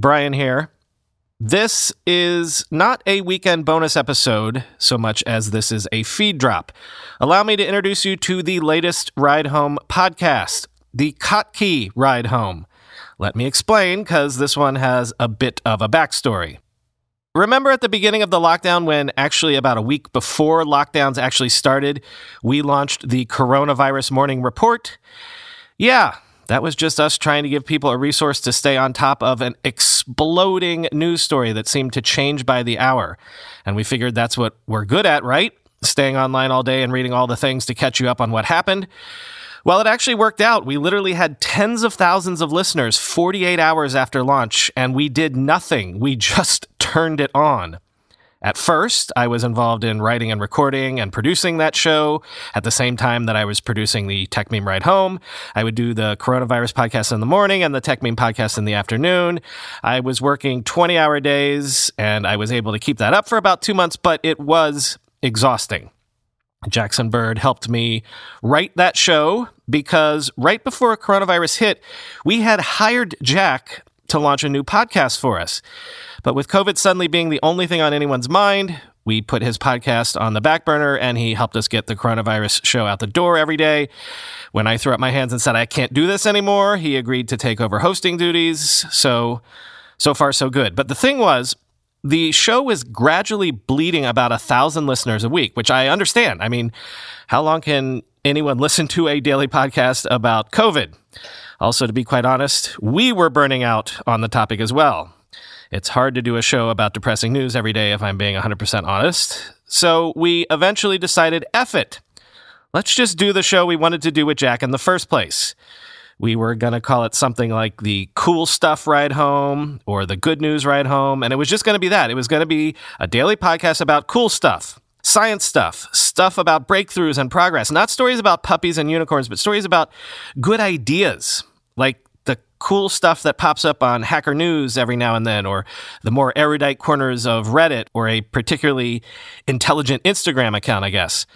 Brian here. This is not a weekend bonus episode so much as this is a feed drop. Allow me to introduce you to the latest Ride Home podcast, the Kottke Ride Home. Let me explain, because this one has a bit of a backstory. Remember at the beginning of the lockdown, when actually about a week before lockdowns actually started, we launched the Coronavirus Morning Report? Yeah, that was just us trying to give people a resource to stay on top of an exploding news story that seemed to change by the hour. And we figured that's what we're good at, right? Staying online all day and reading all the things to catch you up on what happened. Well, it actually worked out. We literally had tens of thousands of listeners 48 hours after launch, and we did nothing. We just turned it on. At first, I was involved in writing and recording and producing that show at the same time that I was producing the Techmeme Ride Home. I would do the coronavirus podcast in the morning and the Techmeme podcast in the afternoon. I was working 20 hour days and I was able to keep that up for about two months, but it was exhausting. Jackson Bird helped me write that show because right before coronavirus hit, we had hired Jack to launch a new podcast for us. But with COVID suddenly being the only thing on anyone's mind, we put his podcast on the back burner and he helped us get the coronavirus show out the door every day. When I threw up my hands and said I can't do this anymore, he agreed to take over hosting duties. So, so far, so good. But the thing was, the show was gradually bleeding about a thousand listeners a week, which I understand. I mean, how long can anyone listen to a daily podcast about COVID? Also, to be quite honest, we were burning out on the topic as well. It's hard to do a show about depressing news every day if I'm being 100% honest. So we eventually decided, F it. Let's just do the show we wanted to do with Jack in the first place. We were going to call it something like the cool stuff ride home or the good news ride home. And it was just going to be that. It was going to be a daily podcast about cool stuff, science stuff, stuff about breakthroughs and progress, not stories about puppies and unicorns, but stories about good ideas like the cool stuff that pops up on Hacker News every now and then, or the more erudite corners of Reddit, or a particularly intelligent Instagram account, I guess.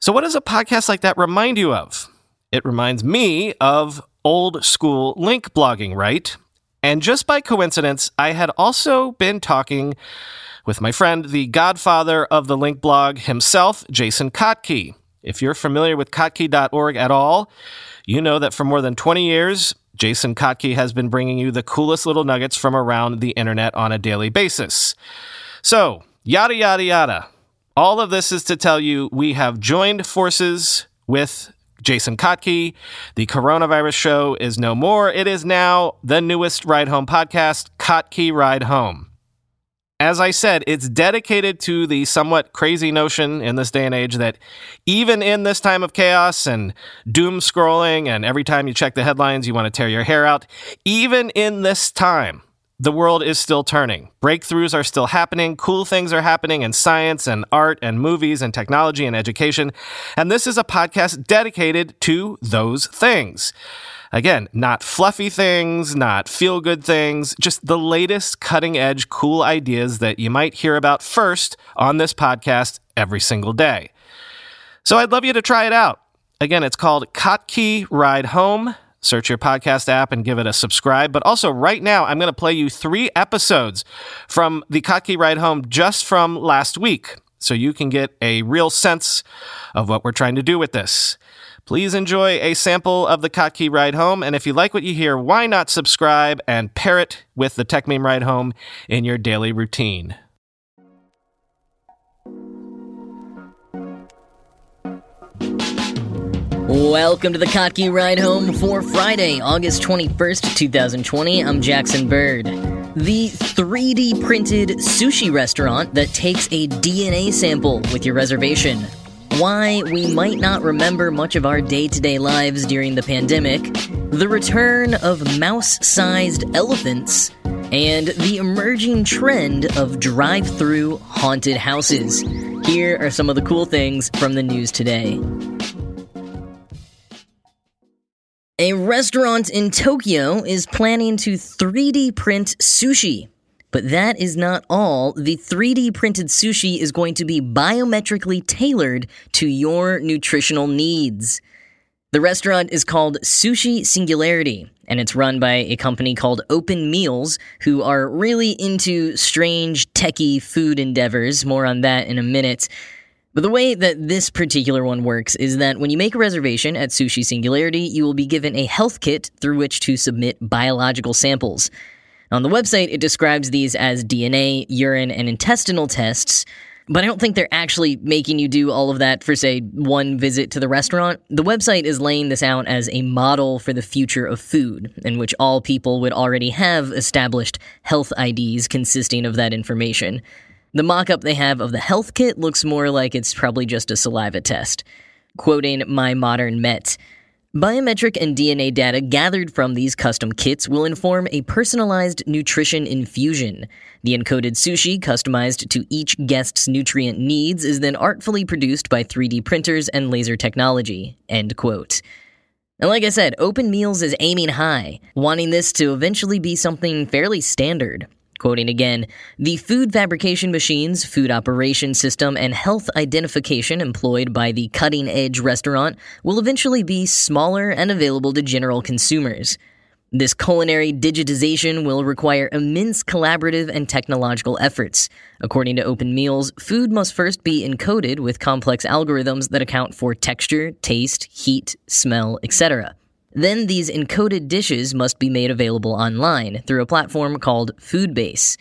So, what does a podcast like that remind you of? It reminds me of old school link blogging, right? And just by coincidence, I had also been talking with my friend, the godfather of the link blog himself, Jason Kottke. If you're familiar with kottke.org at all, you know that for more than 20 years, Jason Kottke has been bringing you the coolest little nuggets from around the internet on a daily basis. So, yada, yada, yada. All of this is to tell you we have joined forces with Jason Kottke. The coronavirus show is no more. It is now the newest ride home podcast, Kottke Ride Home. As I said, it's dedicated to the somewhat crazy notion in this day and age that even in this time of chaos and doom scrolling, and every time you check the headlines, you want to tear your hair out, even in this time, the world is still turning. Breakthroughs are still happening. Cool things are happening in science and art and movies and technology and education. And this is a podcast dedicated to those things. Again, not fluffy things, not feel good things, just the latest cutting edge cool ideas that you might hear about first on this podcast every single day. So I'd love you to try it out. Again, it's called Kottke Ride Home. Search your podcast app and give it a subscribe. But also, right now, I'm going to play you three episodes from the Kottke Ride Home just from last week so you can get a real sense of what we're trying to do with this. Please enjoy a sample of the Kottke Ride Home, and if you like what you hear, why not subscribe and pair it with the Techmeme Ride Home in your daily routine? Welcome to the Kottke Ride Home for Friday, August 21st, 2020. I'm Jackson Bird. The 3D printed sushi restaurant that takes a DNA sample with your reservation why we might not remember much of our day to day lives during the pandemic, the return of mouse sized elephants, and the emerging trend of drive through haunted houses. Here are some of the cool things from the news today. A restaurant in Tokyo is planning to 3D print sushi. But that is not all. The 3D printed sushi is going to be biometrically tailored to your nutritional needs. The restaurant is called Sushi Singularity, and it's run by a company called Open Meals, who are really into strange, techie food endeavors. More on that in a minute. But the way that this particular one works is that when you make a reservation at Sushi Singularity, you will be given a health kit through which to submit biological samples. On the website, it describes these as DNA, urine, and intestinal tests, but I don't think they're actually making you do all of that for, say, one visit to the restaurant. The website is laying this out as a model for the future of food, in which all people would already have established health IDs consisting of that information. The mock up they have of the health kit looks more like it's probably just a saliva test. Quoting My Modern Met, Biometric and DNA data gathered from these custom kits will inform a personalized nutrition infusion. The encoded sushi, customized to each guest's nutrient needs, is then artfully produced by 3D printers and laser technology. End quote. And like I said, Open Meals is aiming high, wanting this to eventually be something fairly standard. Quoting again, the food fabrication machines, food operation system, and health identification employed by the cutting edge restaurant will eventually be smaller and available to general consumers. This culinary digitization will require immense collaborative and technological efforts. According to Open Meals, food must first be encoded with complex algorithms that account for texture, taste, heat, smell, etc. Then these encoded dishes must be made available online through a platform called Foodbase.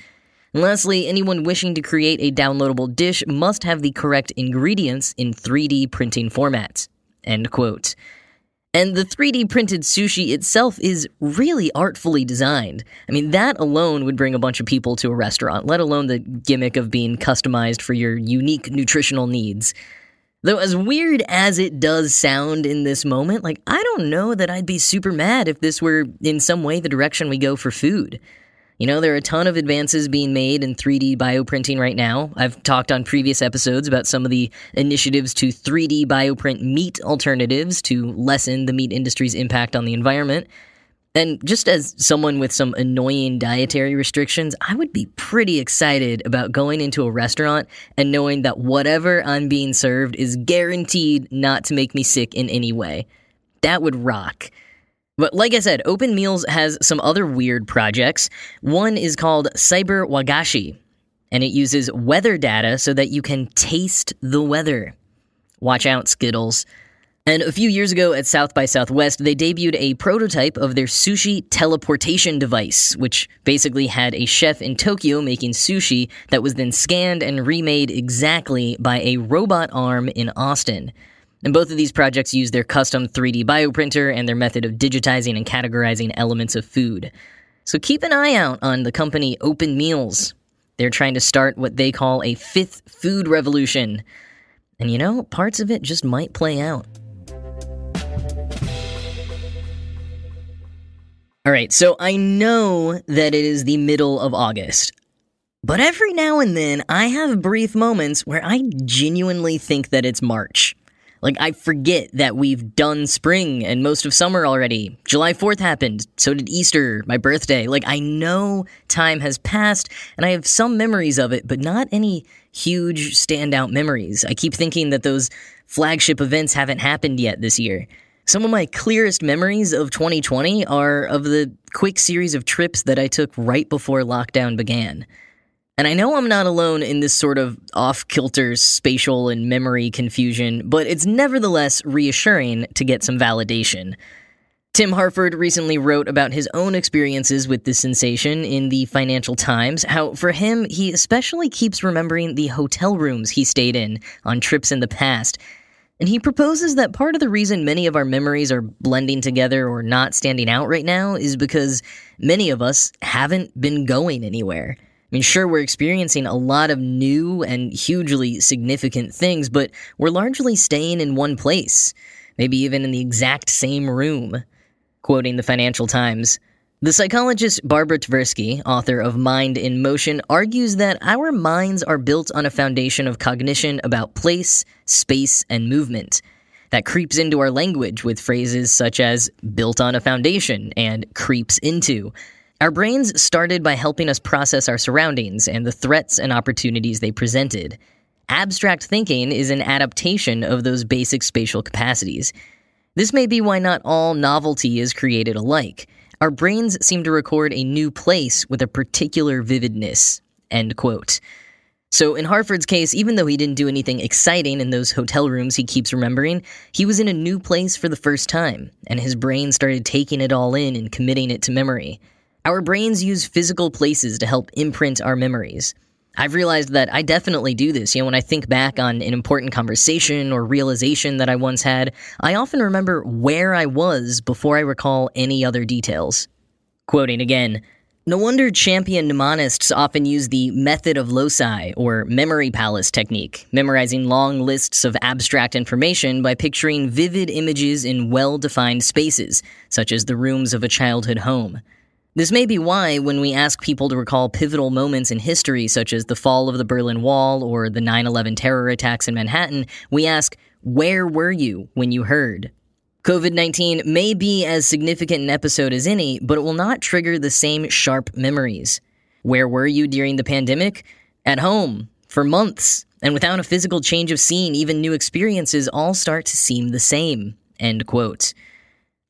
And lastly, anyone wishing to create a downloadable dish must have the correct ingredients in 3D printing formats. End quote. And the 3D printed sushi itself is really artfully designed. I mean, that alone would bring a bunch of people to a restaurant, let alone the gimmick of being customized for your unique nutritional needs. Though, as weird as it does sound in this moment, like, I don't know that I'd be super mad if this were in some way the direction we go for food. You know, there are a ton of advances being made in 3D bioprinting right now. I've talked on previous episodes about some of the initiatives to 3D bioprint meat alternatives to lessen the meat industry's impact on the environment. And just as someone with some annoying dietary restrictions, I would be pretty excited about going into a restaurant and knowing that whatever I'm being served is guaranteed not to make me sick in any way. That would rock. But like I said, Open Meals has some other weird projects. One is called Cyber Wagashi, and it uses weather data so that you can taste the weather. Watch out, Skittles. And a few years ago at South by Southwest, they debuted a prototype of their sushi teleportation device, which basically had a chef in Tokyo making sushi that was then scanned and remade exactly by a robot arm in Austin. And both of these projects use their custom 3D bioprinter and their method of digitizing and categorizing elements of food. So keep an eye out on the company Open Meals. They're trying to start what they call a fifth food revolution. And you know, parts of it just might play out. All right, so I know that it is the middle of August, but every now and then I have brief moments where I genuinely think that it's March. Like, I forget that we've done spring and most of summer already. July 4th happened, so did Easter, my birthday. Like, I know time has passed and I have some memories of it, but not any huge standout memories. I keep thinking that those flagship events haven't happened yet this year. Some of my clearest memories of 2020 are of the quick series of trips that I took right before lockdown began. And I know I'm not alone in this sort of off kilter spatial and memory confusion, but it's nevertheless reassuring to get some validation. Tim Harford recently wrote about his own experiences with this sensation in the Financial Times, how for him, he especially keeps remembering the hotel rooms he stayed in on trips in the past and he proposes that part of the reason many of our memories are blending together or not standing out right now is because many of us haven't been going anywhere. I mean, sure, we're experiencing a lot of new and hugely significant things, but we're largely staying in one place, maybe even in the exact same room. Quoting the Financial Times, The psychologist Barbara Tversky, author of Mind in Motion, argues that our minds are built on a foundation of cognition about place, space, and movement. That creeps into our language with phrases such as built on a foundation and creeps into. Our brains started by helping us process our surroundings and the threats and opportunities they presented. Abstract thinking is an adaptation of those basic spatial capacities. This may be why not all novelty is created alike. Our brains seem to record a new place with a particular vividness. End quote. So, in Harford's case, even though he didn't do anything exciting in those hotel rooms he keeps remembering, he was in a new place for the first time, and his brain started taking it all in and committing it to memory. Our brains use physical places to help imprint our memories. I've realized that I definitely do this. You know, when I think back on an important conversation or realization that I once had, I often remember where I was before I recall any other details. Quoting again, no wonder champion mnemonists often use the method of loci or memory palace technique, memorizing long lists of abstract information by picturing vivid images in well defined spaces, such as the rooms of a childhood home. This may be why, when we ask people to recall pivotal moments in history, such as the fall of the Berlin Wall or the 9 11 terror attacks in Manhattan, we ask, Where were you when you heard? COVID 19 may be as significant an episode as any, but it will not trigger the same sharp memories. Where were you during the pandemic? At home, for months, and without a physical change of scene, even new experiences all start to seem the same. End quote.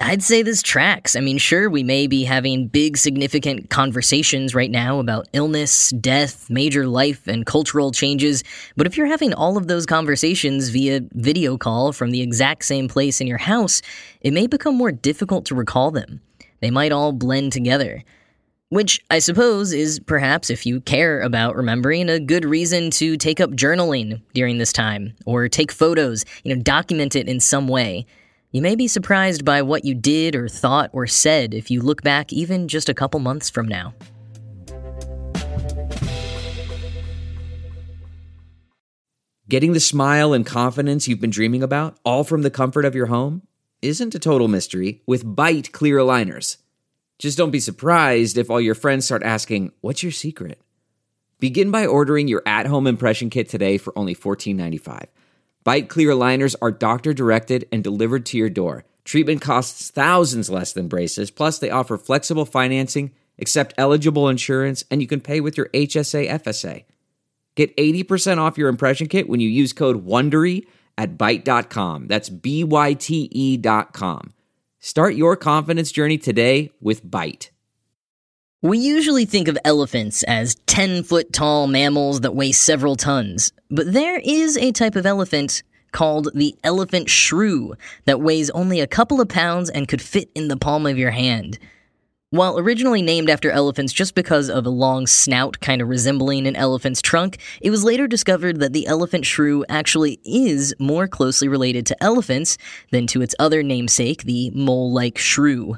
I'd say this tracks. I mean, sure, we may be having big, significant conversations right now about illness, death, major life, and cultural changes, but if you're having all of those conversations via video call from the exact same place in your house, it may become more difficult to recall them. They might all blend together. Which I suppose is perhaps, if you care about remembering, a good reason to take up journaling during this time, or take photos, you know, document it in some way. You may be surprised by what you did or thought or said if you look back even just a couple months from now. Getting the smile and confidence you've been dreaming about, all from the comfort of your home, isn't a total mystery with Byte clear aligners. Just don't be surprised if all your friends start asking, What's your secret? Begin by ordering your at home impression kit today for only $14.95. Byte clear aligners are doctor directed and delivered to your door. Treatment costs thousands less than braces, plus, they offer flexible financing, accept eligible insurance, and you can pay with your HSA FSA. Get 80% off your impression kit when you use code WONDERY at Byte.com. That's B Y T E.com. Start your confidence journey today with Byte. We usually think of elephants as 10 foot tall mammals that weigh several tons, but there is a type of elephant called the elephant shrew that weighs only a couple of pounds and could fit in the palm of your hand. While originally named after elephants just because of a long snout kind of resembling an elephant's trunk, it was later discovered that the elephant shrew actually is more closely related to elephants than to its other namesake, the mole like shrew.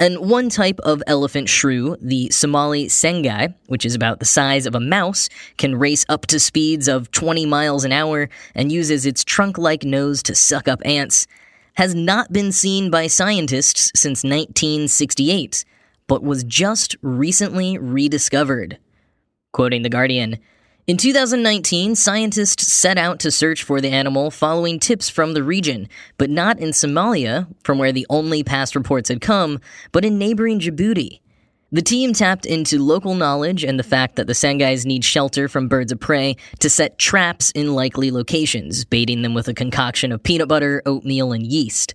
And one type of elephant shrew, the Somali Sengi, which is about the size of a mouse, can race up to speeds of 20 miles an hour and uses its trunk like nose to suck up ants, has not been seen by scientists since 1968, but was just recently rediscovered. Quoting The Guardian, in 2019, scientists set out to search for the animal following tips from the region, but not in Somalia, from where the only past reports had come, but in neighboring Djibouti. The team tapped into local knowledge and the fact that the Sengis need shelter from birds of prey to set traps in likely locations, baiting them with a concoction of peanut butter, oatmeal, and yeast.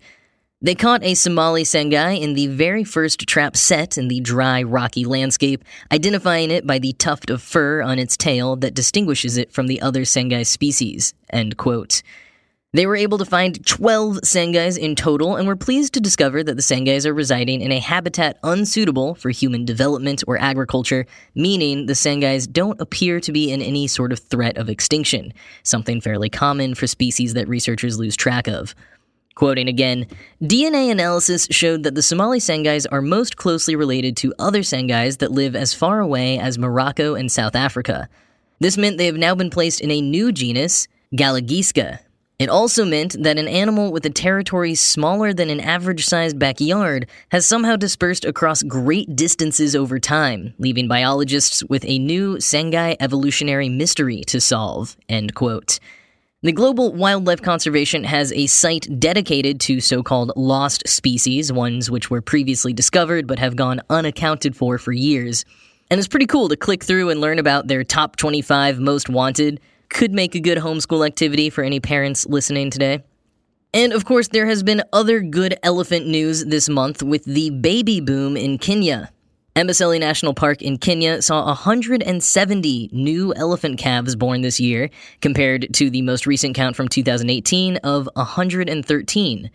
They caught a Somali Sengi in the very first trap set in the dry, rocky landscape, identifying it by the tuft of fur on its tail that distinguishes it from the other Sengi species. End quote. They were able to find 12 Sengis in total and were pleased to discover that the Sengis are residing in a habitat unsuitable for human development or agriculture, meaning the Sengis don't appear to be in any sort of threat of extinction, something fairly common for species that researchers lose track of. Quoting again, DNA analysis showed that the Somali Sengis are most closely related to other Sengis that live as far away as Morocco and South Africa. This meant they have now been placed in a new genus, Galegeeska. It also meant that an animal with a territory smaller than an average sized backyard has somehow dispersed across great distances over time, leaving biologists with a new Sengi evolutionary mystery to solve. End quote. The Global Wildlife Conservation has a site dedicated to so called lost species, ones which were previously discovered but have gone unaccounted for for years. And it's pretty cool to click through and learn about their top 25 most wanted. Could make a good homeschool activity for any parents listening today. And of course, there has been other good elephant news this month with the baby boom in Kenya. Amboseli National Park in Kenya saw 170 new elephant calves born this year, compared to the most recent count from 2018 of 113.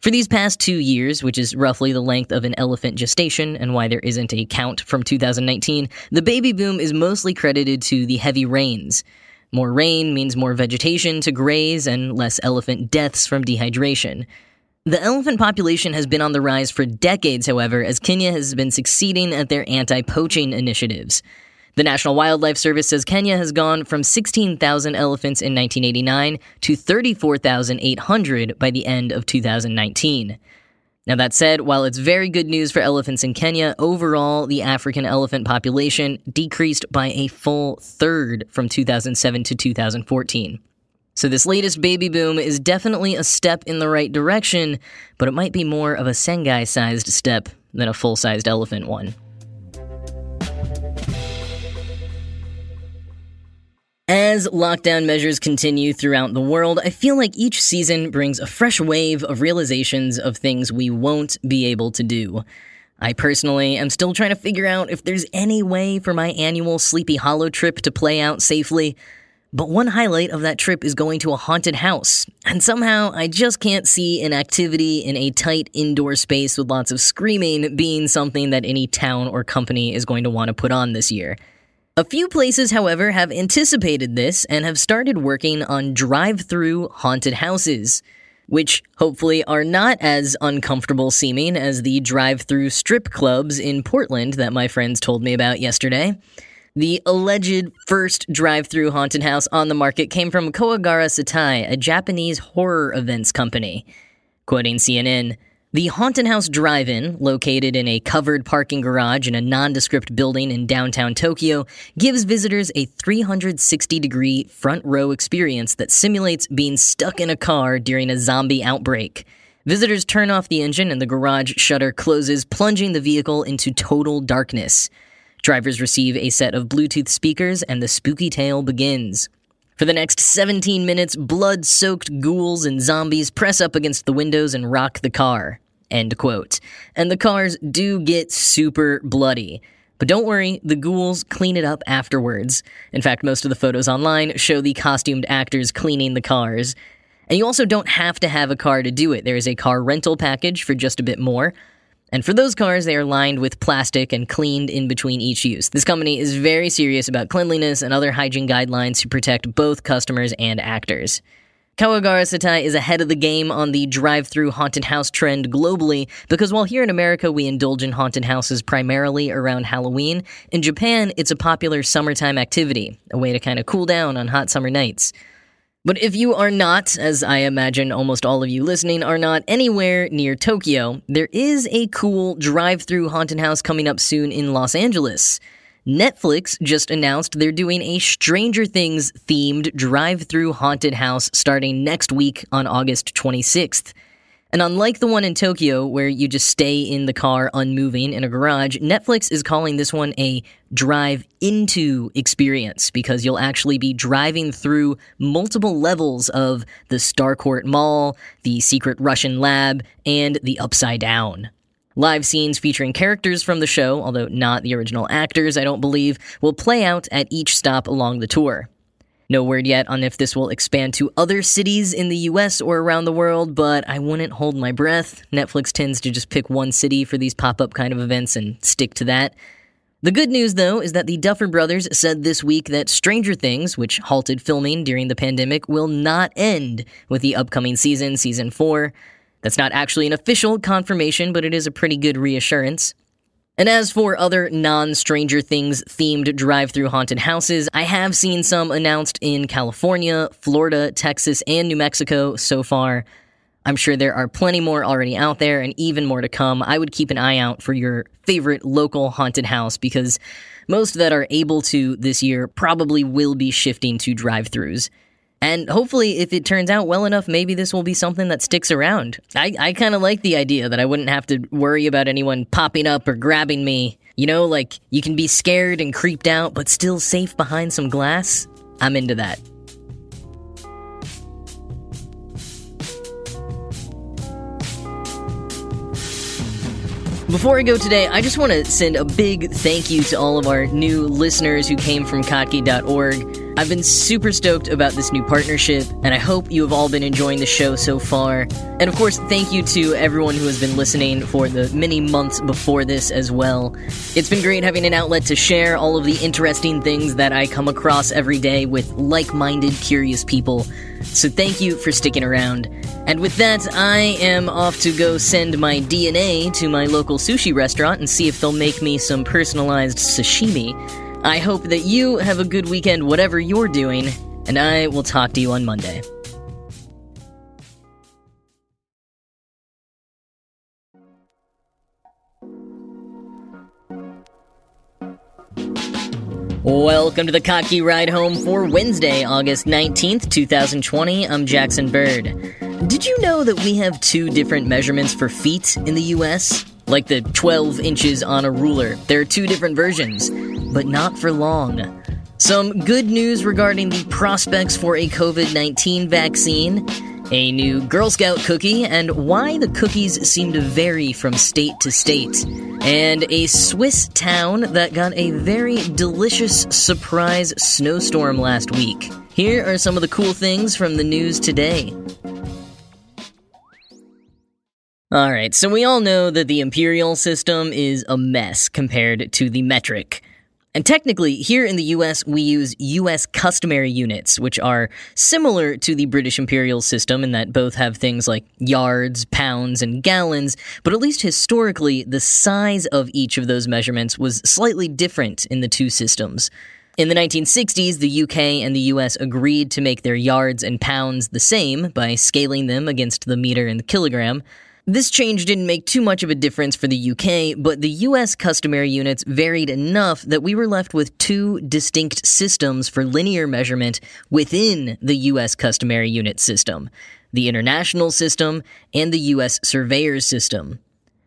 For these past two years, which is roughly the length of an elephant gestation and why there isn't a count from 2019, the baby boom is mostly credited to the heavy rains. More rain means more vegetation to graze and less elephant deaths from dehydration. The elephant population has been on the rise for decades, however, as Kenya has been succeeding at their anti poaching initiatives. The National Wildlife Service says Kenya has gone from 16,000 elephants in 1989 to 34,800 by the end of 2019. Now, that said, while it's very good news for elephants in Kenya, overall, the African elephant population decreased by a full third from 2007 to 2014. So, this latest baby boom is definitely a step in the right direction, but it might be more of a Sengi sized step than a full sized elephant one. As lockdown measures continue throughout the world, I feel like each season brings a fresh wave of realizations of things we won't be able to do. I personally am still trying to figure out if there's any way for my annual Sleepy Hollow trip to play out safely. But one highlight of that trip is going to a haunted house, and somehow I just can't see an activity in a tight indoor space with lots of screaming being something that any town or company is going to want to put on this year. A few places, however, have anticipated this and have started working on drive through haunted houses, which hopefully are not as uncomfortable seeming as the drive through strip clubs in Portland that my friends told me about yesterday. The alleged first drive through haunted house on the market came from Kowagarasetai, a Japanese horror events company. Quoting CNN, the Haunted House Drive In, located in a covered parking garage in a nondescript building in downtown Tokyo, gives visitors a 360 degree front row experience that simulates being stuck in a car during a zombie outbreak. Visitors turn off the engine and the garage shutter closes, plunging the vehicle into total darkness. Drivers receive a set of Bluetooth speakers, and the spooky tale begins. For the next 17 minutes, blood soaked ghouls and zombies press up against the windows and rock the car. End quote. And the cars do get super bloody. But don't worry, the ghouls clean it up afterwards. In fact, most of the photos online show the costumed actors cleaning the cars. And you also don't have to have a car to do it. There is a car rental package for just a bit more. And for those cars, they are lined with plastic and cleaned in between each use. This company is very serious about cleanliness and other hygiene guidelines to protect both customers and actors. Kowagarasetai is ahead of the game on the drive through haunted house trend globally because while here in America we indulge in haunted houses primarily around Halloween, in Japan it's a popular summertime activity, a way to kind of cool down on hot summer nights. But if you are not, as I imagine almost all of you listening are not anywhere near Tokyo, there is a cool drive through haunted house coming up soon in Los Angeles. Netflix just announced they're doing a Stranger Things themed drive through haunted house starting next week on August 26th. And unlike the one in Tokyo, where you just stay in the car unmoving in a garage, Netflix is calling this one a drive into experience because you'll actually be driving through multiple levels of the Starcourt Mall, the secret Russian lab, and the Upside Down. Live scenes featuring characters from the show, although not the original actors, I don't believe, will play out at each stop along the tour. No word yet on if this will expand to other cities in the US or around the world, but I wouldn't hold my breath. Netflix tends to just pick one city for these pop up kind of events and stick to that. The good news, though, is that the Duffer Brothers said this week that Stranger Things, which halted filming during the pandemic, will not end with the upcoming season, Season 4. That's not actually an official confirmation, but it is a pretty good reassurance. And as for other non Stranger Things themed drive through haunted houses, I have seen some announced in California, Florida, Texas, and New Mexico so far. I'm sure there are plenty more already out there and even more to come. I would keep an eye out for your favorite local haunted house because most that are able to this year probably will be shifting to drive throughs. And hopefully, if it turns out well enough, maybe this will be something that sticks around. I, I kind of like the idea that I wouldn't have to worry about anyone popping up or grabbing me. You know, like you can be scared and creeped out, but still safe behind some glass. I'm into that. Before I go today, I just want to send a big thank you to all of our new listeners who came from Kottke.org. I've been super stoked about this new partnership, and I hope you have all been enjoying the show so far. And of course, thank you to everyone who has been listening for the many months before this as well. It's been great having an outlet to share all of the interesting things that I come across every day with like minded, curious people. So thank you for sticking around. And with that, I am off to go send my DNA to my local sushi restaurant and see if they'll make me some personalized sashimi. I hope that you have a good weekend, whatever you're doing, and I will talk to you on Monday. Welcome to the Kottke Ride Home for Wednesday, August 19th, 2020. I'm Jackson Bird. Did you know that we have two different measurements for feet in the US? Like the 12 inches on a ruler. There are two different versions, but not for long. Some good news regarding the prospects for a COVID 19 vaccine, a new Girl Scout cookie, and why the cookies seem to vary from state to state, and a Swiss town that got a very delicious surprise snowstorm last week. Here are some of the cool things from the news today. Alright, so we all know that the imperial system is a mess compared to the metric. And technically, here in the US, we use US customary units, which are similar to the British imperial system in that both have things like yards, pounds, and gallons, but at least historically, the size of each of those measurements was slightly different in the two systems. In the 1960s, the UK and the US agreed to make their yards and pounds the same by scaling them against the meter and the kilogram. This change didn't make too much of a difference for the UK, but the US customary units varied enough that we were left with two distinct systems for linear measurement within the US customary unit system the international system and the US surveyor's system.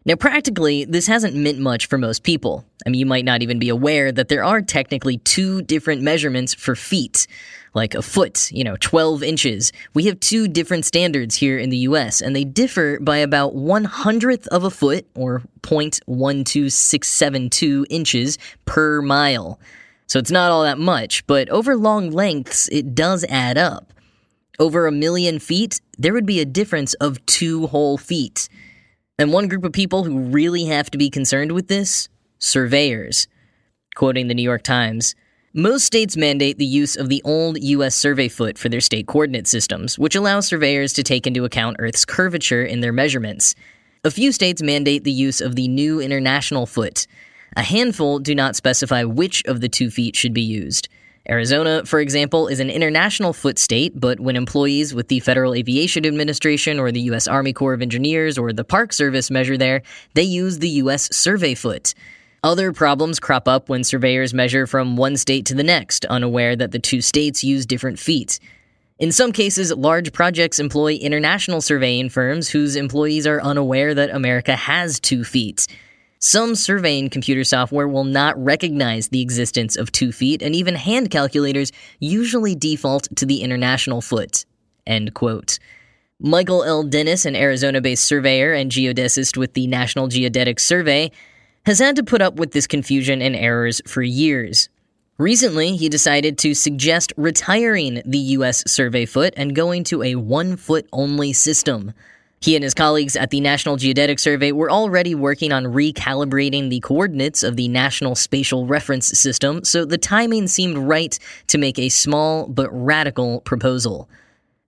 Now, practically, this hasn't meant much for most people. I mean, you might not even be aware that there are technically two different measurements for feet like a foot, you know, 12 inches. We have two different standards here in the US, and they differ by about one hundredth of a foot, or 0.12672 inches per mile. So it's not all that much, but over long lengths, it does add up. Over a million feet, there would be a difference of two whole feet. And one group of people who really have to be concerned with this surveyors. Quoting the New York Times, most states mandate the use of the old U.S. survey foot for their state coordinate systems, which allows surveyors to take into account Earth's curvature in their measurements. A few states mandate the use of the new international foot. A handful do not specify which of the two feet should be used. Arizona, for example, is an international foot state, but when employees with the Federal Aviation Administration or the U.S. Army Corps of Engineers or the Park Service measure there, they use the U.S. survey foot. Other problems crop up when surveyors measure from one state to the next, unaware that the two states use different feet. In some cases, large projects employ international surveying firms whose employees are unaware that America has two feet. Some surveying computer software will not recognize the existence of two feet, and even hand calculators usually default to the international foot. End quote. Michael L. Dennis, an Arizona based surveyor and geodesist with the National Geodetic Survey, has had to put up with this confusion and errors for years. Recently, he decided to suggest retiring the US survey foot and going to a one foot only system. He and his colleagues at the National Geodetic Survey were already working on recalibrating the coordinates of the National Spatial Reference System, so the timing seemed right to make a small but radical proposal.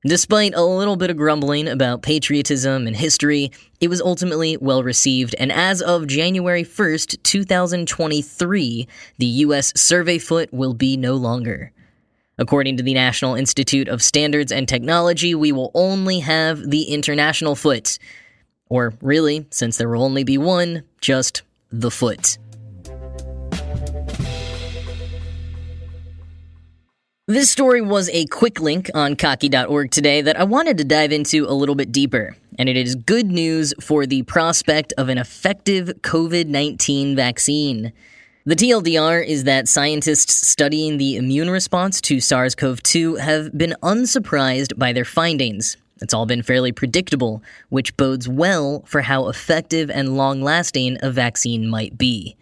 Despite a little bit of grumbling about patriotism and history, it was ultimately well received, and as of January 1st, 2023, the U.S. survey foot will be no longer. According to the National Institute of Standards and Technology, we will only have the international foot. Or really, since there will only be one, just the foot. This story was a quick link on kottke.org today that I wanted to dive into a little bit deeper, and it is good news for the prospect of an effective COVID 19 vaccine. The TLDR is that scientists studying the immune response to SARS CoV 2 have been unsurprised by their findings. It's all been fairly predictable, which bodes well for how effective and long lasting a vaccine might be.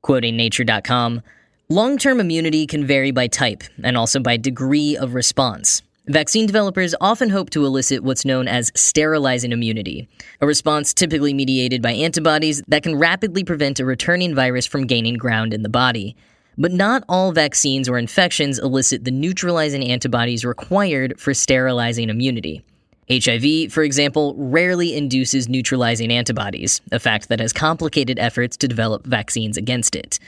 Quoting Nature.com, Long term immunity can vary by type and also by degree of response. Vaccine developers often hope to elicit what's known as sterilizing immunity, a response typically mediated by antibodies that can rapidly prevent a returning virus from gaining ground in the body. But not all vaccines or infections elicit the neutralizing antibodies required for sterilizing immunity. HIV, for example, rarely induces neutralizing antibodies, a fact that has complicated efforts to develop vaccines against it.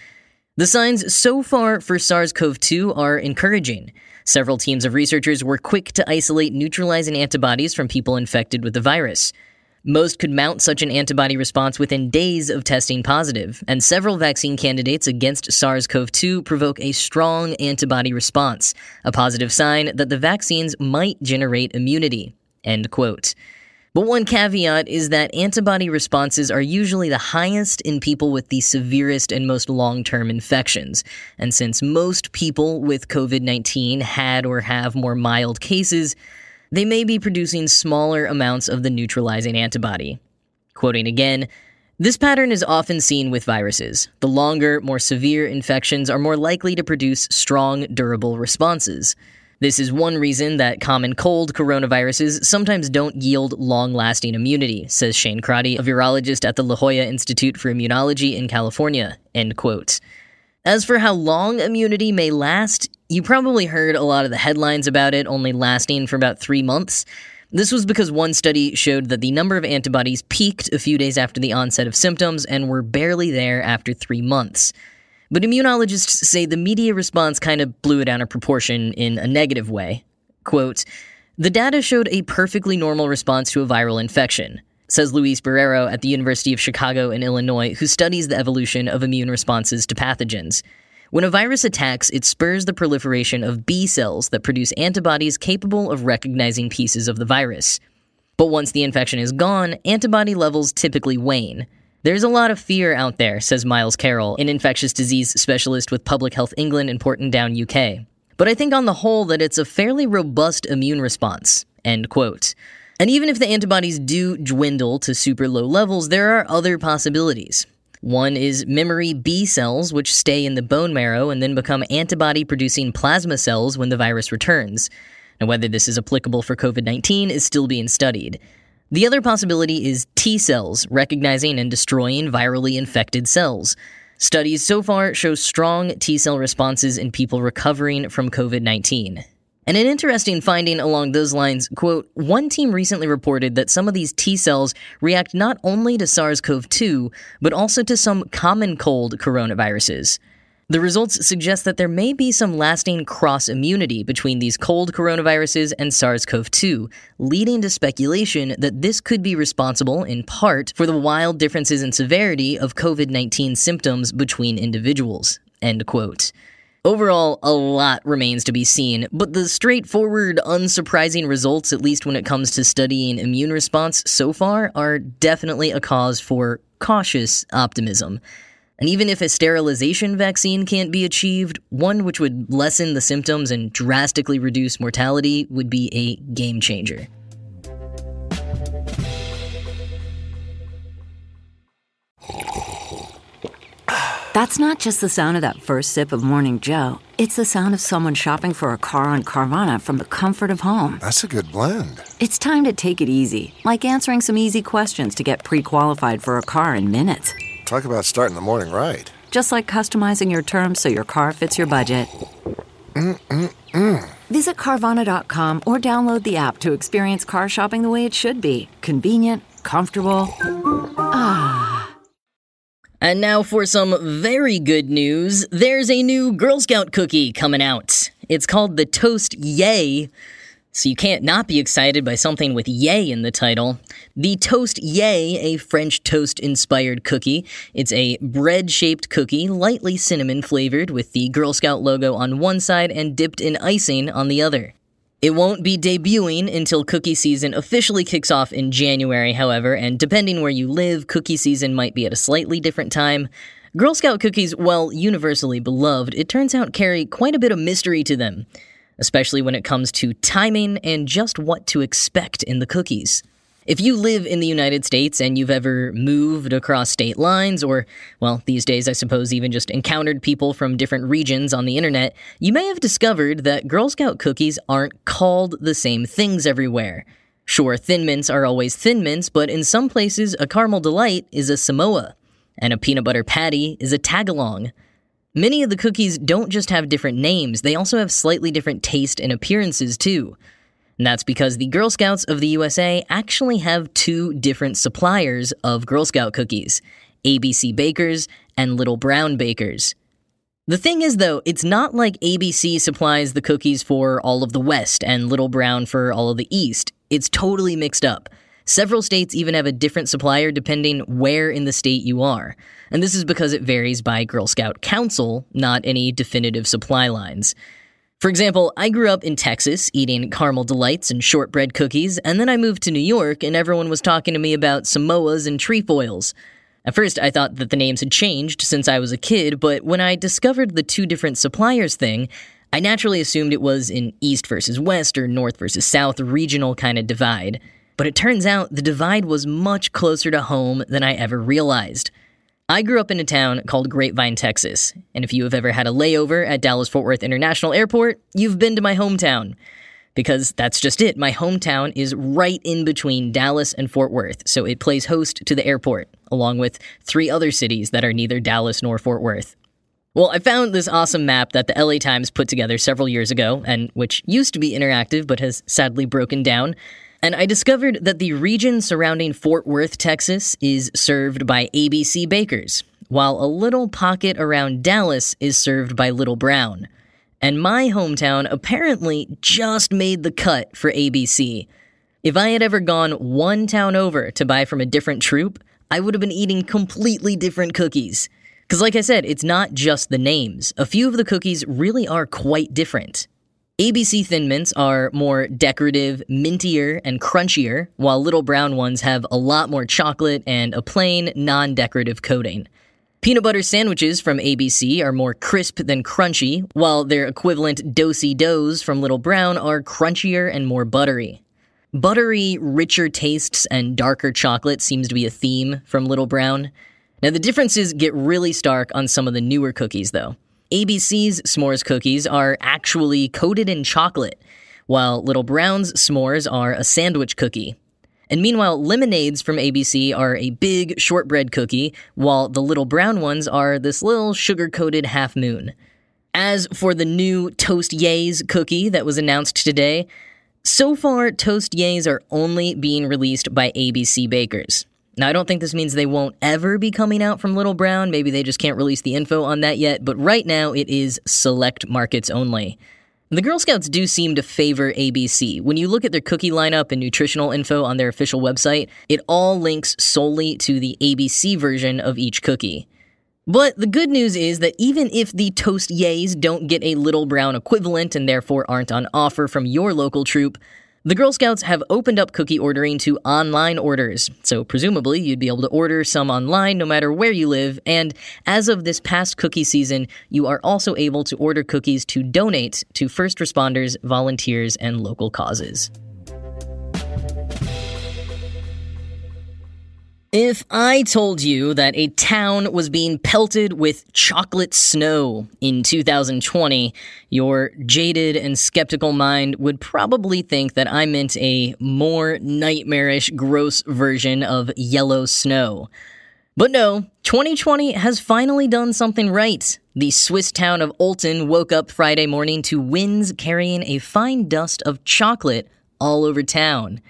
The signs so far for SARS CoV 2 are encouraging. Several teams of researchers were quick to isolate neutralizing antibodies from people infected with the virus. Most could mount such an antibody response within days of testing positive, and several vaccine candidates against SARS CoV 2 provoke a strong antibody response, a positive sign that the vaccines might generate immunity. End quote. But one caveat is that antibody responses are usually the highest in people with the severest and most long term infections. And since most people with COVID 19 had or have more mild cases, they may be producing smaller amounts of the neutralizing antibody. Quoting again, this pattern is often seen with viruses. The longer, more severe infections are more likely to produce strong, durable responses. This is one reason that common cold coronaviruses sometimes don't yield long lasting immunity, says Shane Crotty, a virologist at the La Jolla Institute for Immunology in California. End quote. As for how long immunity may last, you probably heard a lot of the headlines about it only lasting for about three months. This was because one study showed that the number of antibodies peaked a few days after the onset of symptoms and were barely there after three months. But immunologists say the media response kind of blew it out of proportion in a negative way. Quote, the data showed a perfectly normal response to a viral infection, says Luis Barreiro at the University of Chicago in Illinois, who studies the evolution of immune responses to pathogens. When a virus attacks, it spurs the proliferation of B cells that produce antibodies capable of recognizing pieces of the virus. But once the infection is gone, antibody levels typically wane. There's a lot of fear out there, says Miles Carroll, an infectious disease specialist with Public Health England in Porton Down, UK. But I think on the whole that it's a fairly robust immune response. End quote. And even if the antibodies do dwindle to super low levels, there are other possibilities. One is memory B cells, which stay in the bone marrow and then become antibody producing plasma cells when the virus returns. Now, whether this is applicable for COVID 19 is still being studied. The other possibility is T cells recognizing and destroying virally infected cells. Studies so far show strong T cell responses in people recovering from COVID 19. And an interesting finding along those lines, quote, one team recently reported that some of these T cells react not only to SARS CoV 2, but also to some common cold coronaviruses. The results suggest that there may be some lasting cross immunity between these cold coronaviruses and SARS CoV 2, leading to speculation that this could be responsible, in part, for the wild differences in severity of COVID 19 symptoms between individuals. End quote. Overall, a lot remains to be seen, but the straightforward, unsurprising results, at least when it comes to studying immune response so far, are definitely a cause for cautious optimism. And even if a sterilization vaccine can't be achieved, one which would lessen the symptoms and drastically reduce mortality would be a game changer. That's not just the sound of that first sip of Morning Joe. It's the sound of someone shopping for a car on Carvana from the comfort of home. That's a good blend. It's time to take it easy, like answering some easy questions to get pre qualified for a car in minutes. Talk about starting the morning right. Just like customizing your terms so your car fits your budget. Mm-mm-mm. Visit Carvana.com or download the app to experience car shopping the way it should be convenient, comfortable. Ah. And now for some very good news. There's a new Girl Scout cookie coming out. It's called the Toast Yay. So you can't not be excited by something with yay in the title. The Toast Yay, a French toast inspired cookie. It's a bread shaped cookie, lightly cinnamon flavored, with the Girl Scout logo on one side and dipped in icing on the other. It won't be debuting until cookie season officially kicks off in January, however, and depending where you live, cookie season might be at a slightly different time. Girl Scout cookies, while universally beloved, it turns out carry quite a bit of mystery to them especially when it comes to timing and just what to expect in the cookies. If you live in the United States and you've ever moved across state lines, or, well, these days I suppose even just encountered people from different regions on the internet, you may have discovered that Girl Scout cookies aren't called the same things everywhere. Sure, Thin Mints are always Thin Mints, but in some places, a Caramel Delight is a Samoa, and a Peanut Butter Patty is a Tagalong. Many of the cookies don't just have different names, they also have slightly different taste and appearances too. And that's because the Girl Scouts of the USA actually have two different suppliers of Girl Scout cookies ABC Bakers and Little Brown Bakers. The thing is, though, it's not like ABC supplies the cookies for all of the West and Little Brown for all of the East. It's totally mixed up. Several states even have a different supplier depending where in the state you are. And this is because it varies by Girl Scout Council, not any definitive supply lines. For example, I grew up in Texas eating caramel delights and shortbread cookies, and then I moved to New York and everyone was talking to me about Samoas and trefoils. At first, I thought that the names had changed since I was a kid, but when I discovered the two different suppliers thing, I naturally assumed it was an East versus West or North versus South regional kind of divide. But it turns out the divide was much closer to home than I ever realized. I grew up in a town called Grapevine, Texas, and if you have ever had a layover at Dallas Fort Worth International Airport, you've been to my hometown. Because that's just it, my hometown is right in between Dallas and Fort Worth, so it plays host to the airport, along with three other cities that are neither Dallas nor Fort Worth. Well, I found this awesome map that the LA Times put together several years ago, and which used to be interactive but has sadly broken down. And I discovered that the region surrounding Fort Worth, Texas is served by ABC Bakers, while a little pocket around Dallas is served by Little Brown. And my hometown apparently just made the cut for ABC. If I had ever gone one town over to buy from a different troop, I would have been eating completely different cookies. Because, like I said, it's not just the names. A few of the cookies really are quite different. ABC Thin Mints are more decorative, mintier, and crunchier, while Little Brown ones have a lot more chocolate and a plain, non decorative coating. Peanut butter sandwiches from ABC are more crisp than crunchy, while their equivalent Do-si-dos from Little Brown are crunchier and more buttery. Buttery, richer tastes and darker chocolate seems to be a theme from Little Brown. Now, the differences get really stark on some of the newer cookies, though. ABC's s'mores cookies are actually coated in chocolate, while Little Brown's s'mores are a sandwich cookie. And meanwhile, lemonades from ABC are a big shortbread cookie, while the Little Brown ones are this little sugar coated half moon. As for the new Toast Yays cookie that was announced today, so far, Toast Yays are only being released by ABC bakers. Now, I don't think this means they won't ever be coming out from Little Brown. Maybe they just can't release the info on that yet, but right now it is select markets only. The Girl Scouts do seem to favor ABC. When you look at their cookie lineup and nutritional info on their official website, it all links solely to the ABC version of each cookie. But the good news is that even if the Toast Yays don't get a Little Brown equivalent and therefore aren't on offer from your local troop, the Girl Scouts have opened up cookie ordering to online orders, so presumably you'd be able to order some online no matter where you live, and as of this past cookie season, you are also able to order cookies to donate to first responders, volunteers, and local causes. If I told you that a town was being pelted with chocolate snow in 2020, your jaded and skeptical mind would probably think that I meant a more nightmarish, gross version of yellow snow. But no, 2020 has finally done something right. The Swiss town of Olten woke up Friday morning to winds carrying a fine dust of chocolate all over town.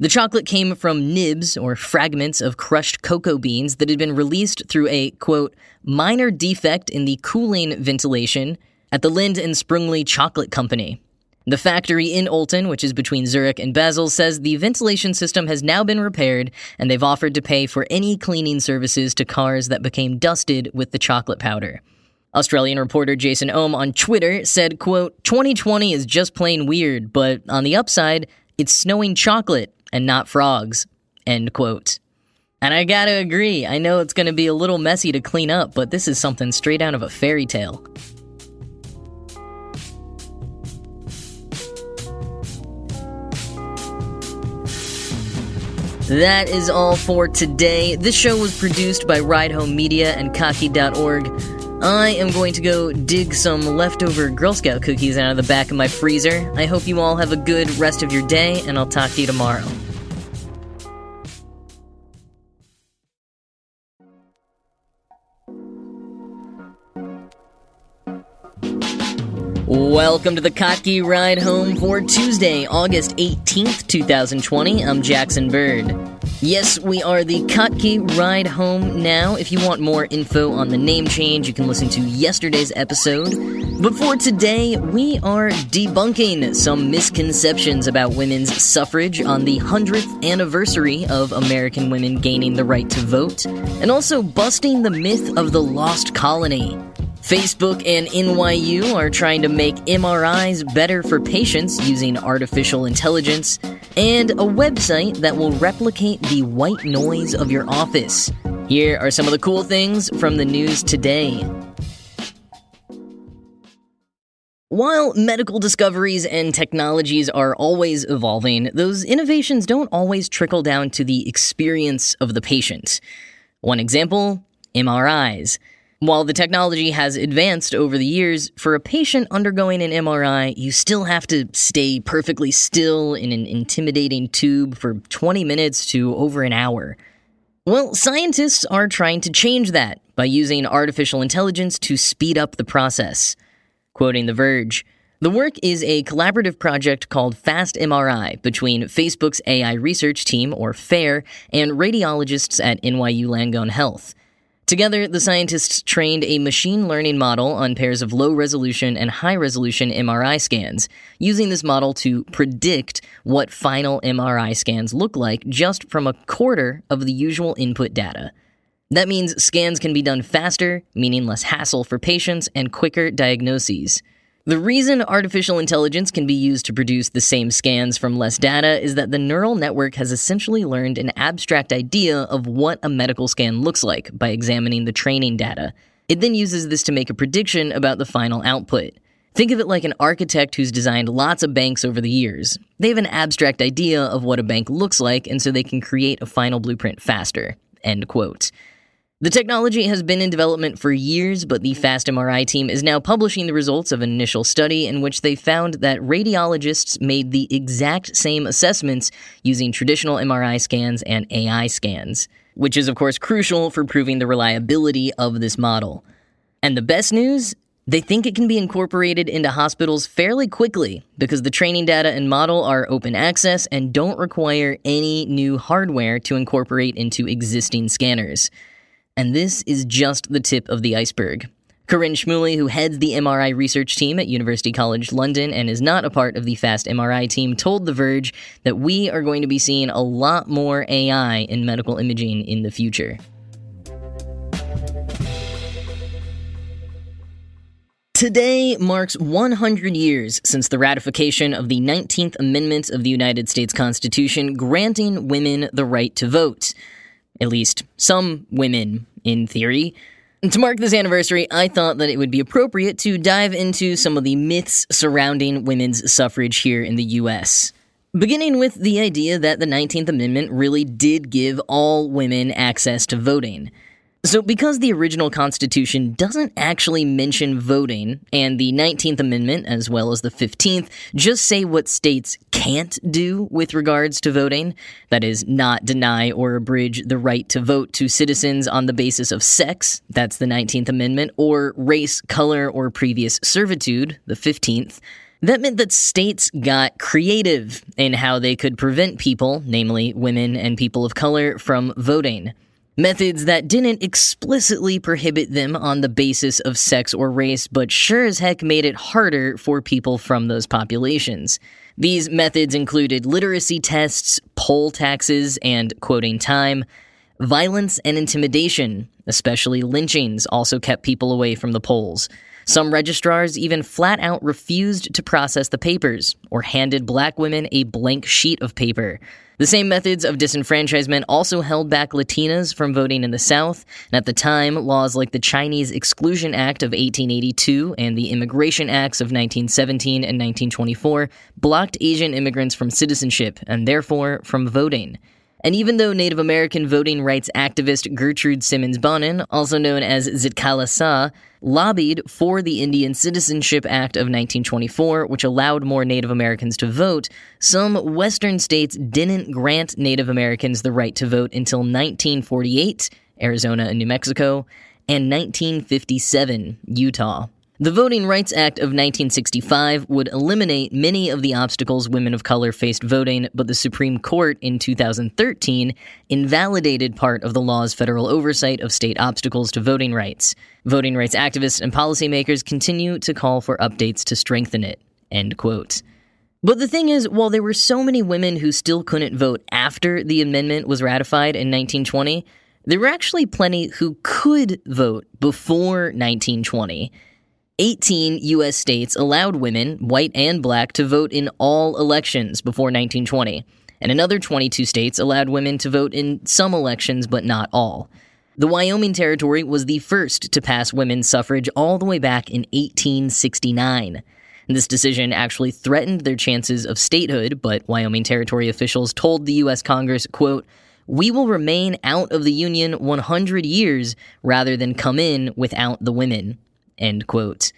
The chocolate came from nibs or fragments of crushed cocoa beans that had been released through a, quote, minor defect in the cooling ventilation at the Lindt and Sprüngli Chocolate Company. The factory in Olten, which is between Zurich and Basel, says the ventilation system has now been repaired and they've offered to pay for any cleaning services to cars that became dusted with the chocolate powder. Australian reporter Jason Ohm on Twitter said, quote, 2020 is just plain weird, but on the upside, it's snowing chocolate and not frogs, end quote. And I gotta agree, I know it's gonna be a little messy to clean up, but this is something straight out of a fairy tale. That is all for today. This show was produced by Ride Home Media and Kottke.org. I am going to go dig some leftover Girl Scout cookies out of the back of my freezer. I hope you all have a good rest of your day, and I'll talk to you tomorrow. Welcome to the Kottke Ride Home for Tuesday, August 18th, 2020. I'm Jackson Bird. Yes, we are the Kottke Ride Home now. If you want more info on the name change, you can listen to yesterday's episode. But for today, we are debunking some misconceptions about women's suffrage on the 100th anniversary of American women gaining the right to vote, and also busting the myth of the lost colony. Facebook and NYU are trying to make MRIs better for patients using artificial intelligence, and a website that will replicate the white noise of your office. Here are some of the cool things from the news today. While medical discoveries and technologies are always evolving, those innovations don't always trickle down to the experience of the patient. One example MRIs. While the technology has advanced over the years, for a patient undergoing an MRI, you still have to stay perfectly still in an intimidating tube for 20 minutes to over an hour. Well, scientists are trying to change that by using artificial intelligence to speed up the process. Quoting The Verge, the work is a collaborative project called Fast MRI between Facebook's AI research team, or FAIR, and radiologists at NYU Langone Health. Together, the scientists trained a machine learning model on pairs of low resolution and high resolution MRI scans, using this model to predict what final MRI scans look like just from a quarter of the usual input data. That means scans can be done faster, meaning less hassle for patients, and quicker diagnoses. The reason artificial intelligence can be used to produce the same scans from less data is that the neural network has essentially learned an abstract idea of what a medical scan looks like by examining the training data. It then uses this to make a prediction about the final output. Think of it like an architect who's designed lots of banks over the years. They have an abstract idea of what a bank looks like, and so they can create a final blueprint faster. End quote. The technology has been in development for years, but the Fast MRI team is now publishing the results of an initial study in which they found that radiologists made the exact same assessments using traditional MRI scans and AI scans, which is, of course, crucial for proving the reliability of this model. And the best news? They think it can be incorporated into hospitals fairly quickly because the training data and model are open access and don't require any new hardware to incorporate into existing scanners. And this is just the tip of the iceberg. Karin Shmueli, who heads the MRI research team at University College London and is not a part of the Fast MRI team, told The Verge that we are going to be seeing a lot more AI in medical imaging in the future. Today marks 100 years since the ratification of the 19th Amendment of the United States Constitution granting women the right to vote. At least some women, in theory. To mark this anniversary, I thought that it would be appropriate to dive into some of the myths surrounding women's suffrage here in the US. Beginning with the idea that the 19th Amendment really did give all women access to voting. So, because the original Constitution doesn't actually mention voting, and the 19th Amendment, as well as the 15th, just say what states can't do with regards to voting that is, not deny or abridge the right to vote to citizens on the basis of sex, that's the 19th Amendment, or race, color, or previous servitude, the 15th. That meant that states got creative in how they could prevent people, namely women and people of color, from voting. Methods that didn't explicitly prohibit them on the basis of sex or race, but sure as heck made it harder for people from those populations. These methods included literacy tests, poll taxes, and quoting time. Violence and intimidation, especially lynchings, also kept people away from the polls. Some registrars even flat out refused to process the papers or handed black women a blank sheet of paper. The same methods of disenfranchisement also held back Latinas from voting in the South, and at the time, laws like the Chinese Exclusion Act of 1882 and the Immigration Acts of 1917 and 1924 blocked Asian immigrants from citizenship and therefore from voting. And even though Native American voting rights activist Gertrude Simmons Bonin, also known as Zitkala Sa, lobbied for the Indian Citizenship Act of 1924, which allowed more Native Americans to vote, some Western states didn't grant Native Americans the right to vote until 1948, Arizona and New Mexico, and 1957, Utah. The Voting Rights Act of 1965 would eliminate many of the obstacles women of color faced voting, but the Supreme Court in 2013 invalidated part of the law's federal oversight of state obstacles to voting rights. Voting rights activists and policymakers continue to call for updates to strengthen it. End quote. But the thing is, while there were so many women who still couldn't vote after the amendment was ratified in 1920, there were actually plenty who could vote before 1920. 18 U.S. states allowed women, white and black, to vote in all elections before 1920, and another 22 states allowed women to vote in some elections but not all. The Wyoming Territory was the first to pass women's suffrage all the way back in 1869. This decision actually threatened their chances of statehood, but Wyoming Territory officials told the U.S. Congress, quote, we will remain out of the Union 100 years rather than come in without the women. End quote.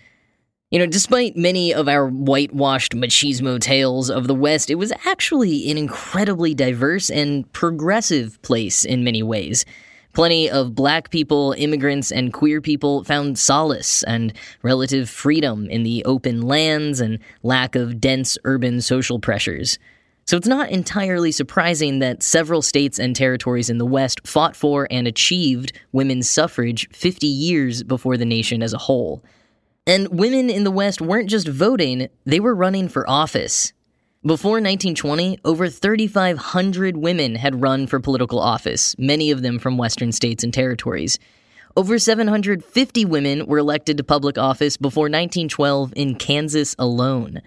You know, despite many of our whitewashed machismo tales of the West, it was actually an incredibly diverse and progressive place in many ways. Plenty of black people, immigrants, and queer people found solace and relative freedom in the open lands and lack of dense urban social pressures. So it's not entirely surprising that several states and territories in the West fought for and achieved women's suffrage 50 years before the nation as a whole. And women in the West weren't just voting, they were running for office. Before 1920, over 3,500 women had run for political office, many of them from Western states and territories. Over 750 women were elected to public office before 1912 in Kansas alone.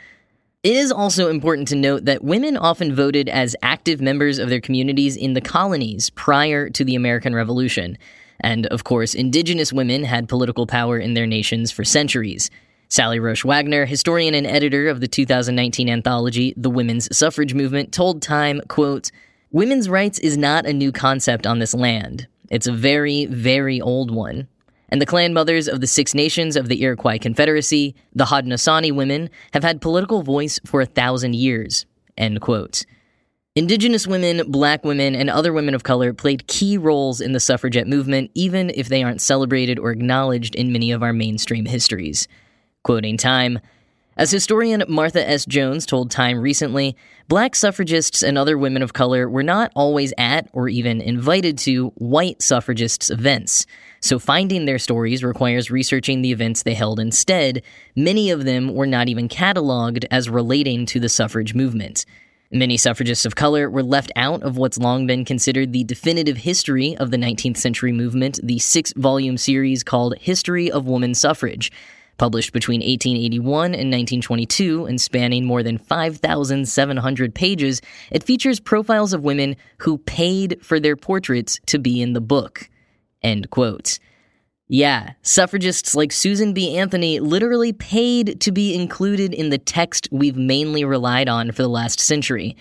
It is also important to note that women often voted as active members of their communities in the colonies prior to the American Revolution. And of course, indigenous women had political power in their nations for centuries. Sally Roesch Wagner, historian and editor of the 2019 anthology The Women's Suffrage Movement, told Time, quote, Women's rights is not a new concept on this land. It's a very, very old one and the clan mothers of the Six Nations of the Iroquois Confederacy, the Haudenosaunee women, have had political voice for a thousand years. End quote. Indigenous women, black women, and other women of color played key roles in the suffragette movement, even if they aren't celebrated or acknowledged in many of our mainstream histories. Quoting Time, as historian Martha S. Jones told Time recently, black suffragists and other women of color were not always at or even invited to white suffragists' events. So finding their stories requires researching the events they held instead. Many of them were not even cataloged as relating to the suffrage movement. Many suffragists of color were left out of what's long been considered the definitive history of the 19th century movement, the six volume series called History of Woman Suffrage. Published between 1881 and 1922 and spanning more than 5,700 pages, it features profiles of women who paid for their portraits to be in the book. End quote. Yeah, suffragists like Susan B. Anthony literally paid to be included in the text we've mainly relied on for the last century.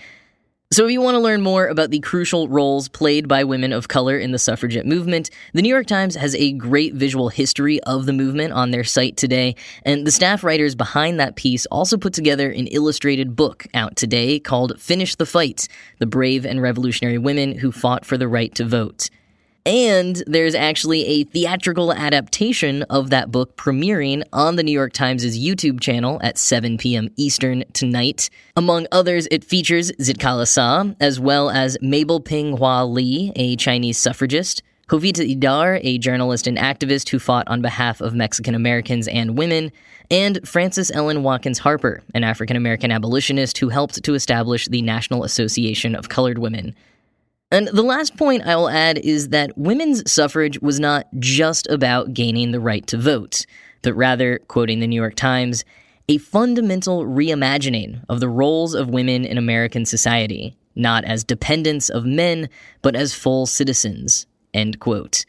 So, if you want to learn more about the crucial roles played by women of color in the suffragette movement, the New York Times has a great visual history of the movement on their site today, and the staff writers behind that piece also put together an illustrated book out today called Finish the Fight The Brave and Revolutionary Women Who Fought for the Right to Vote. And there's actually a theatrical adaptation of that book premiering on the New York Times' YouTube channel at 7 p.m. Eastern tonight. Among others, it features Zitkala Sa, as well as Mabel Ping Hua Lee, a Chinese suffragist, Jovita Idar, a journalist and activist who fought on behalf of Mexican Americans and women, and Frances Ellen Watkins Harper, an African American abolitionist who helped to establish the National Association of Colored Women. And the last point I will add is that women's suffrage was not just about gaining the right to vote, but rather, quoting the New York Times, a fundamental reimagining of the roles of women in American society, not as dependents of men, but as full citizens. End quote.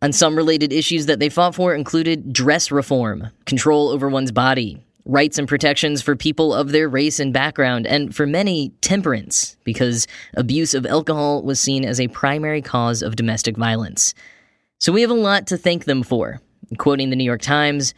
And some related issues that they fought for included dress reform, control over one's body, rights and protections for people of their race and background, and for many, temperance, because abuse of alcohol was seen as a primary cause of domestic violence. So we have a lot to thank them for. Quoting the New York Times,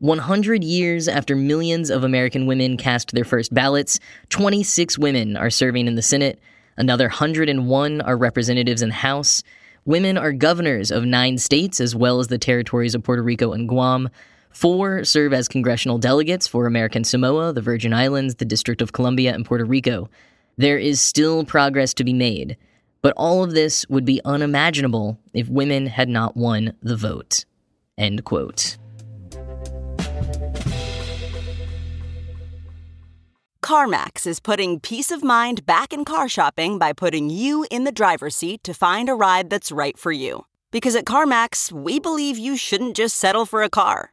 100 years after millions of American women cast their first ballots, 26 women are serving in the Senate, another 101 are representatives in the House. Women are governors of nine states, as well as the territories of Puerto Rico and Guam. Four serve as congressional delegates for American Samoa, the Virgin Islands, the District of Columbia, and Puerto Rico. There is still progress to be made, but all of this would be unimaginable if women had not won the vote. End quote. CarMax is putting peace of mind back in car shopping by putting you in the driver's seat to find a ride that's right for you. Because at CarMax, we believe you shouldn't just settle for a car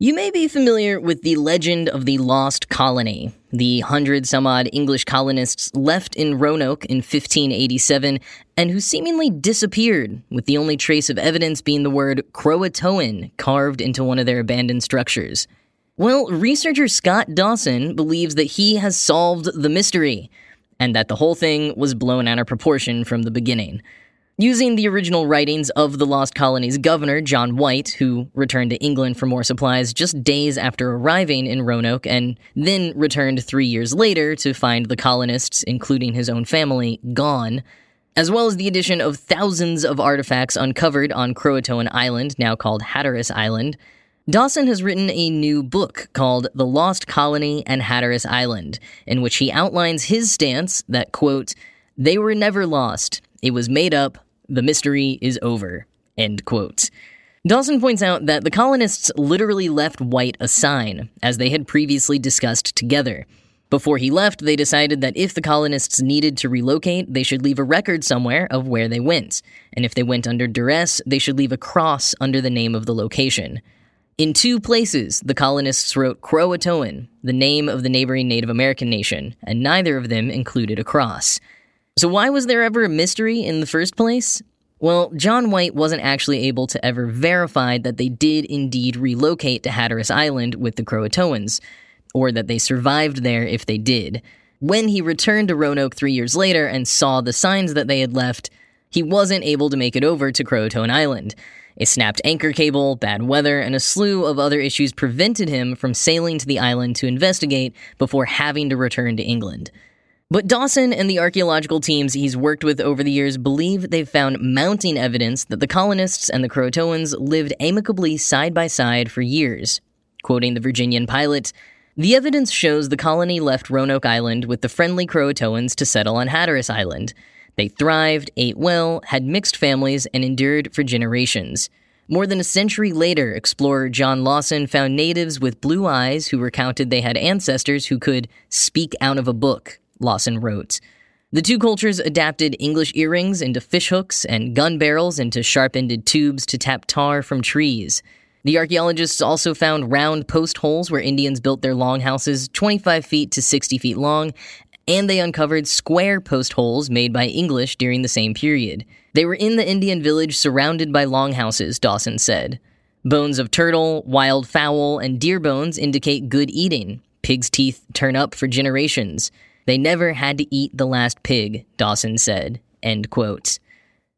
You may be familiar with the legend of the Lost Colony. The hundred some odd English colonists left in Roanoke in 1587 and who seemingly disappeared, with the only trace of evidence being the word Croatoan carved into one of their abandoned structures. Well, researcher Scott Dawson believes that he has solved the mystery, and that the whole thing was blown out of proportion from the beginning. Using the original writings of the Lost Colony's governor, John White, who returned to England for more supplies just days after arriving in Roanoke and then returned three years later to find the colonists, including his own family, gone, as well as the addition of thousands of artifacts uncovered on Croatoan Island, now called Hatteras Island, Dawson has written a new book called The Lost Colony and Hatteras Island, in which he outlines his stance that, quote, they were never lost. It was made up. The mystery is over. End quote. Dawson points out that the colonists literally left White a sign, as they had previously discussed together. Before he left, they decided that if the colonists needed to relocate, they should leave a record somewhere of where they went. And if they went under duress, they should leave a cross under the name of the location. In two places, the colonists wrote Croatoan, the name of the neighboring Native American nation, and neither of them included a cross. So, why was there ever a mystery in the first place? Well, John White wasn't actually able to ever verify that they did indeed relocate to Hatteras Island with the Croatoans, or that they survived there if they did. When he returned to Roanoke three years later and saw the signs that they had left, he wasn't able to make it over to Croatoan Island. A snapped anchor cable, bad weather, and a slew of other issues prevented him from sailing to the island to investigate before having to return to England. But Dawson and the archaeological teams he's worked with over the years believe they've found mounting evidence that the colonists and the Croatoans lived amicably side by side for years. Quoting the Virginian-Pilot, the evidence shows the colony left Roanoke Island with the friendly Croatoans to settle on Hatteras Island. They thrived, ate well, had mixed families, and endured for generations. More than a century later, explorer John Lawson found natives with blue eyes who recounted they had ancestors who could speak out of a book, Lawson wrote. The two cultures adapted English earrings into fishhooks and gun barrels into sharp ended tubes to tap tar from trees. The archaeologists also found round post holes where Indians built their longhouses 25 feet to 60 feet long, and they uncovered square post holes made by English during the same period. They were in the Indian village surrounded by longhouses, Dawson said. Bones of turtle, wild fowl, and deer bones indicate good eating. Pig's teeth turn up for generations. They never had to eat the last pig, Dawson said. End quote.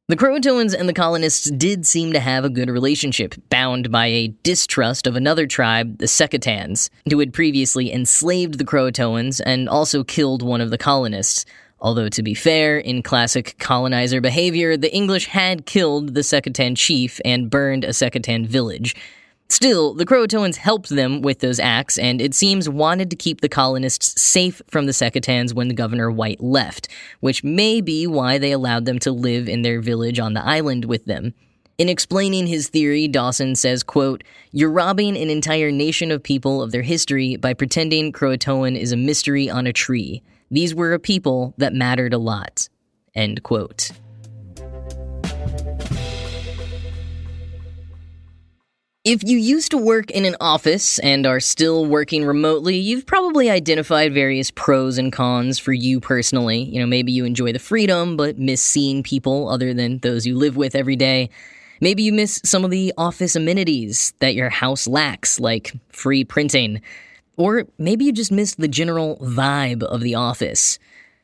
The Croatoans and the colonists did seem to have a good relationship, bound by a distrust of another tribe, the Secotans, who had previously enslaved the Croatoans and also killed one of the colonists. Although, to be fair, in classic colonizer behavior, the English had killed the Secotan chief and burned a Secotan village. Still, the Croatoans helped them with those acts, and it seems wanted to keep the colonists safe from the Secotans when the Governor White left, which may be why they allowed them to live in their village on the island with them. In explaining his theory, Dawson says, quote, You're robbing an entire nation of people of their history by pretending Croatoan is a mystery on a tree. These were a people that mattered a lot. End quote. If you used to work in an office and are still working remotely, you've probably identified various pros and cons for you personally. You know, maybe you enjoy the freedom, but miss seeing people other than those you live with every day. Maybe you miss some of the office amenities that your house lacks, like free printing. Or maybe you just miss the general vibe of the office.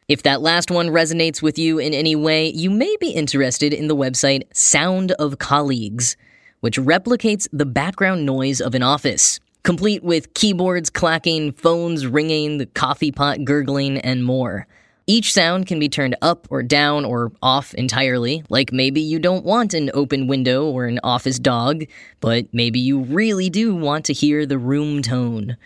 If that last one resonates with you in any way, you may be interested in the website Sound of Colleagues which replicates the background noise of an office, complete with keyboards clacking, phones ringing, the coffee pot gurgling, and more. Each sound can be turned up or down or off entirely, like maybe you don't want an open window or an office dog, but maybe you really do want to hear the room tone.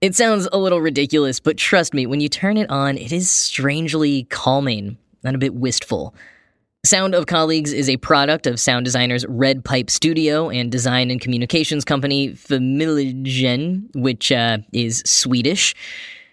It sounds a little ridiculous, but trust me, when you turn it on, it is strangely calming and a bit wistful. Sound of Colleagues is a product of sound designers Red Pipe Studio and design and communications company Familjen, which uh, is Swedish.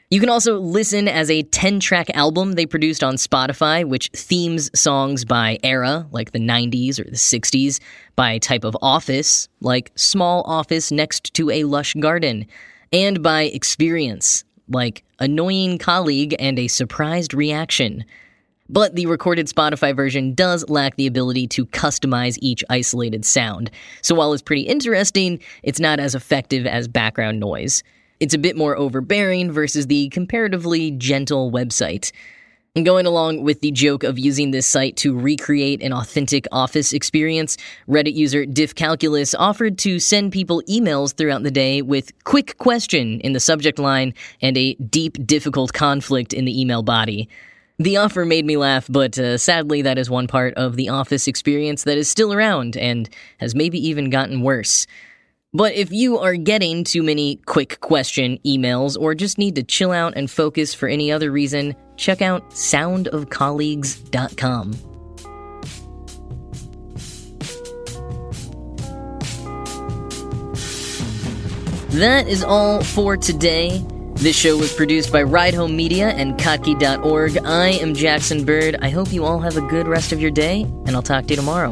You can also listen as a 10 track album they produced on Spotify, which themes songs by era, like the 90s or the 60s, by type of office, like small office next to a lush garden, and by experience, like annoying colleague and a surprised reaction. But the recorded Spotify version does lack the ability to customize each isolated sound. So while it's pretty interesting, it's not as effective as background noise. It's a bit more overbearing versus the comparatively gentle website. And going along with the joke of using this site to recreate an authentic office experience, Reddit user DiffCalculus offered to send people emails throughout the day with quick question in the subject line and a deep difficult conflict in the email body. The offer made me laugh, but uh, sadly, that is one part of the office experience that is still around and has maybe even gotten worse. But if you are getting too many quick question emails or just need to chill out and focus for any other reason, check out soundofcolleagues.com. That is all for today. This show was produced by Ride Home Media and Kottke.org. I am Jackson Bird. I hope you all have a good rest of your day, and I'll talk to you tomorrow.